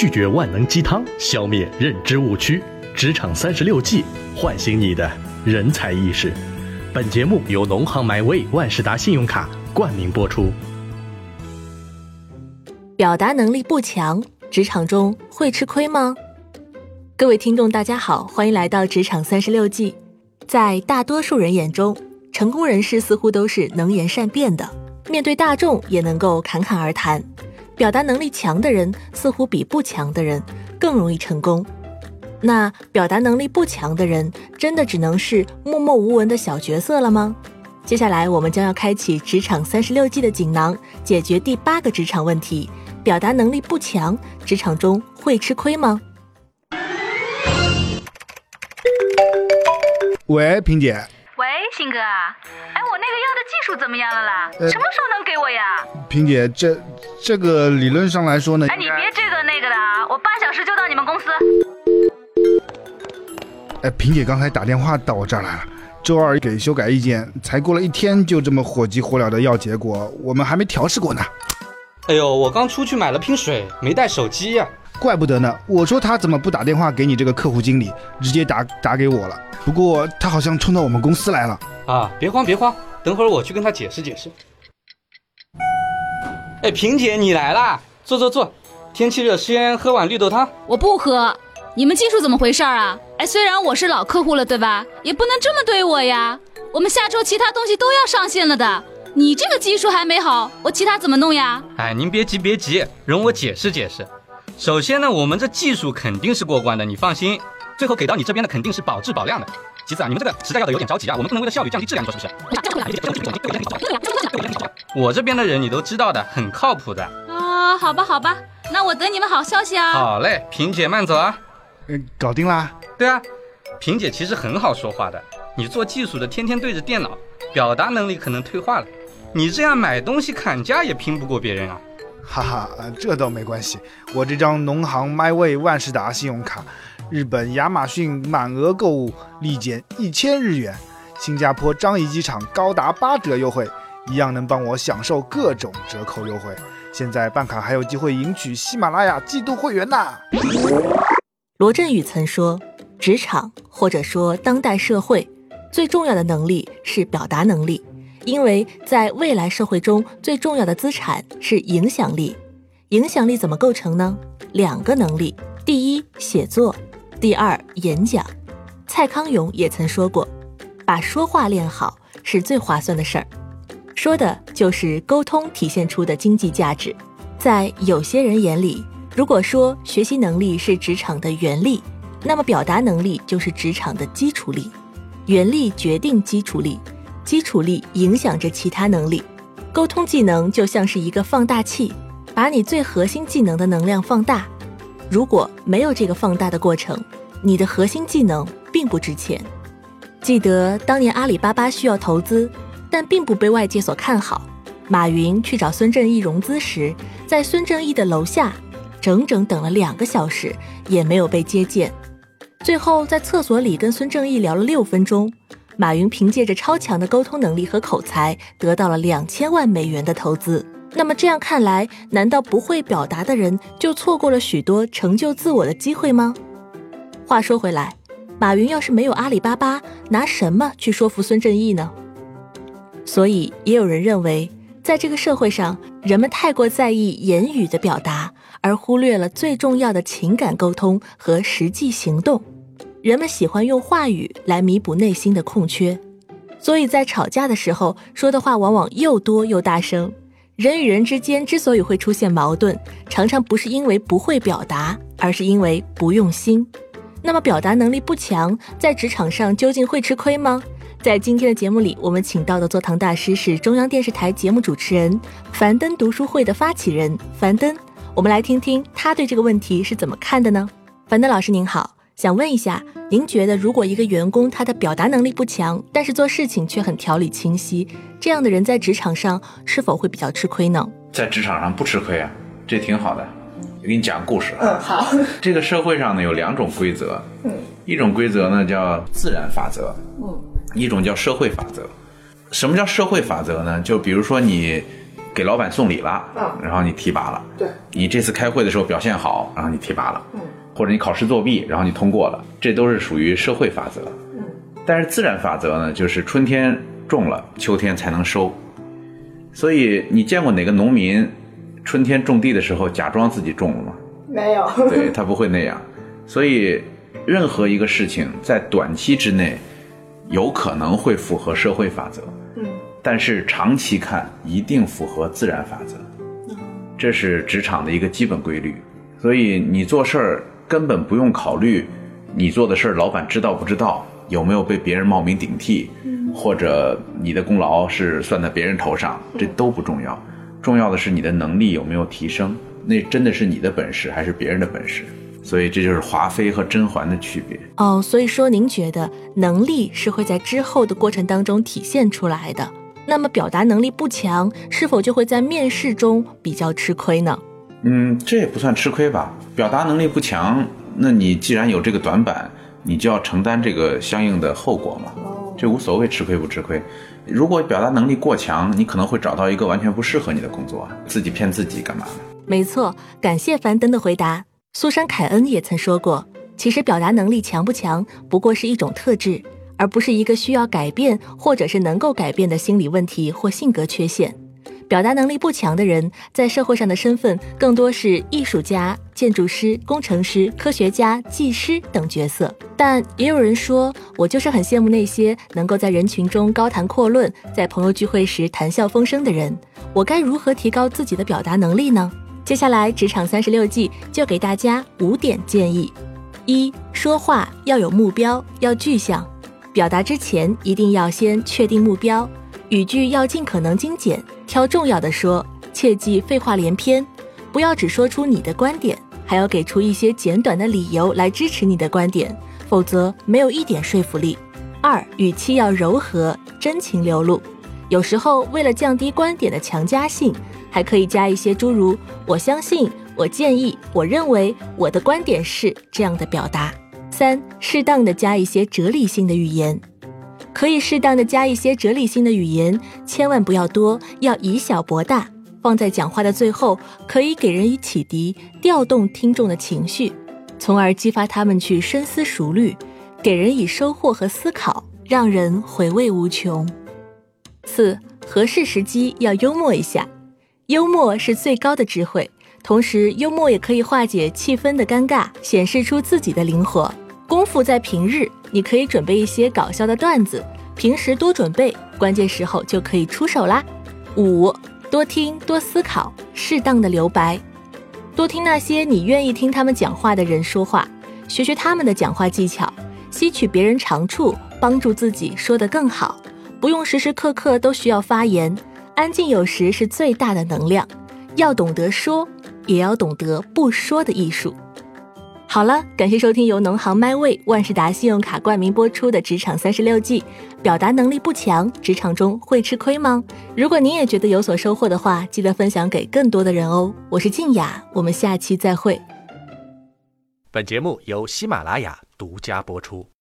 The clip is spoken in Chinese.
拒绝万能鸡汤，消灭认知误区。职场三十六计，唤醒你的人才意识。本节目由农行 MyWay 万事达信用卡冠名播出。表达能力不强，职场中会吃亏吗？各位听众，大家好，欢迎来到职场三十六计。在大多数人眼中，成功人士似乎都是能言善辩的，面对大众也能够侃侃而谈。表达能力强的人，似乎比不强的人更容易成功。那表达能力不强的人，真的只能是默默无闻的小角色了吗？接下来，我们将要开启职场三十六计的锦囊，解决第八个职场问题：表达能力不强，职场中会吃亏吗？喂，萍姐。喂，鑫哥啊，哎，我那个药的技术怎么样了啦？什么时候能给我呀？萍姐，这这个理论上来说呢，哎，你别这个那个的啊，我半小时就到你们公司。哎，萍姐刚才打电话到我这儿来了，周二给修改意见，才过了一天就这么火急火燎的要结果，我们还没调试过呢。哎呦，我刚出去买了瓶水，没带手机呀。怪不得呢，我说他怎么不打电话给你这个客户经理，直接打打给我了。不过他好像冲到我们公司来了。啊，别慌别慌，等会儿我去跟他解释解释。哎，萍姐你来啦，坐坐坐。天气热，先喝碗绿豆汤。我不喝。你们技术怎么回事啊？哎，虽然我是老客户了，对吧？也不能这么对我呀。我们下周其他东西都要上线了的，你这个技术还没好，我其他怎么弄呀？哎，您别急别急，容我解释解释。首先呢，我们这技术肯定是过关的，你放心。最后给到你这边的肯定是保质保量的。其次啊，你们这个实在要的有点着急啊，我们不能为了效率降低质量，你说是不是？我这边的人你都知道的，很靠谱的。啊，好吧好吧，那我等你们好消息啊。好嘞，萍姐慢走啊。嗯，搞定啦。对啊，萍姐其实很好说话的。你做技术的，天天对着电脑，表达能力可能退化了。你这样买东西砍价也拼不过别人啊。哈哈，这倒没关系。我这张农行 MyWay 万事达信用卡，日本亚马逊满额购物立减一千日元，新加坡樟宜机场高达八折优惠，一样能帮我享受各种折扣优惠。现在办卡还有机会赢取喜马拉雅季度会员呢。罗振宇曾说，职场或者说当代社会最重要的能力是表达能力。因为在未来社会中，最重要的资产是影响力。影响力怎么构成呢？两个能力：第一，写作；第二，演讲。蔡康永也曾说过，把说话练好是最划算的事儿。说的就是沟通体现出的经济价值。在有些人眼里，如果说学习能力是职场的原力，那么表达能力就是职场的基础力。原力决定基础力。基础力影响着其他能力，沟通技能就像是一个放大器，把你最核心技能的能量放大。如果没有这个放大的过程，你的核心技能并不值钱。记得当年阿里巴巴需要投资，但并不被外界所看好。马云去找孙正义融资时，在孙正义的楼下，整整等了两个小时，也没有被接见。最后在厕所里跟孙正义聊了六分钟。马云凭借着超强的沟通能力和口才，得到了两千万美元的投资。那么这样看来，难道不会表达的人就错过了许多成就自我的机会吗？话说回来，马云要是没有阿里巴巴，拿什么去说服孙正义呢？所以也有人认为，在这个社会上，人们太过在意言语的表达，而忽略了最重要的情感沟通和实际行动。人们喜欢用话语来弥补内心的空缺，所以在吵架的时候说的话往往又多又大声。人与人之间之所以会出现矛盾，常常不是因为不会表达，而是因为不用心。那么表达能力不强，在职场上究竟会吃亏吗？在今天的节目里，我们请到的坐堂大师是中央电视台节目主持人、樊登读书会的发起人樊登。我们来听听他对这个问题是怎么看的呢？樊登老师您好。想问一下，您觉得如果一个员工他的表达能力不强，但是做事情却很条理清晰，这样的人在职场上是否会比较吃亏呢？在职场上不吃亏啊，这挺好的。我给你讲个故事。嗯，好。这个社会上呢有两种规则，嗯，一种规则呢叫自然法则，嗯，一种叫社会法则。什么叫社会法则呢？就比如说你。给老板送礼了，嗯然后你提拔了。对，你这次开会的时候表现好，然后你提拔了。嗯，或者你考试作弊，然后你通过了，这都是属于社会法则。嗯，但是自然法则呢，就是春天种了，秋天才能收。所以你见过哪个农民春天种地的时候假装自己种了吗？没有。对他不会那样。所以任何一个事情在短期之内有可能会符合社会法则，嗯，但是长期看一定符合自然法则，这是职场的一个基本规律。所以你做事儿根本不用考虑你做的事儿老板知道不知道，有没有被别人冒名顶替，或者你的功劳是算在别人头上，这都不重要。重要的是你的能力有没有提升，那真的是你的本事还是别人的本事？所以这就是华妃和甄嬛的区别。哦，所以说您觉得能力是会在之后的过程当中体现出来的？那么表达能力不强，是否就会在面试中比较吃亏呢？嗯，这也不算吃亏吧？表达能力不强，那你既然有这个短板，你就要承担这个相应的后果嘛。这无所谓吃亏不吃亏。如果表达能力过强，你可能会找到一个完全不适合你的工作，自己骗自己干嘛呢？没错，感谢樊登的回答。苏珊·凯恩也曾说过，其实表达能力强不强，不过是一种特质，而不是一个需要改变或者是能够改变的心理问题或性格缺陷。表达能力不强的人，在社会上的身份更多是艺术家、建筑师、工程师、科学家、技师等角色。但也有人说，我就是很羡慕那些能够在人群中高谈阔论，在朋友聚会时谈笑风生的人。我该如何提高自己的表达能力呢？接下来，职场三十六计就给大家五点建议：一、说话要有目标，要具象，表达之前一定要先确定目标，语句要尽可能精简，挑重要的说，切忌废话连篇，不要只说出你的观点，还要给出一些简短的理由来支持你的观点，否则没有一点说服力。二、语气要柔和，真情流露，有时候为了降低观点的强加性。还可以加一些诸如“我相信”“我建议”“我认为”“我的观点是”这样的表达。三、适当的加一些哲理性的语言，可以适当的加一些哲理性的语言，千万不要多，要以小博大。放在讲话的最后，可以给人以启迪，调动听众的情绪，从而激发他们去深思熟虑，给人以收获和思考，让人回味无穷。四、合适时机要幽默一下。幽默是最高的智慧，同时幽默也可以化解气氛的尴尬，显示出自己的灵活。功夫在平日，你可以准备一些搞笑的段子，平时多准备，关键时候就可以出手啦。五，多听多思考，适当的留白，多听那些你愿意听他们讲话的人说话，学学他们的讲话技巧，吸取别人长处，帮助自己说得更好。不用时时刻刻都需要发言。安静有时是最大的能量，要懂得说，也要懂得不说的艺术。好了，感谢收听由农行 MyWay 万事达信用卡冠名播出的《职场三十六计》。表达能力不强，职场中会吃亏吗？如果您也觉得有所收获的话，记得分享给更多的人哦。我是静雅，我们下期再会。本节目由喜马拉雅独家播出。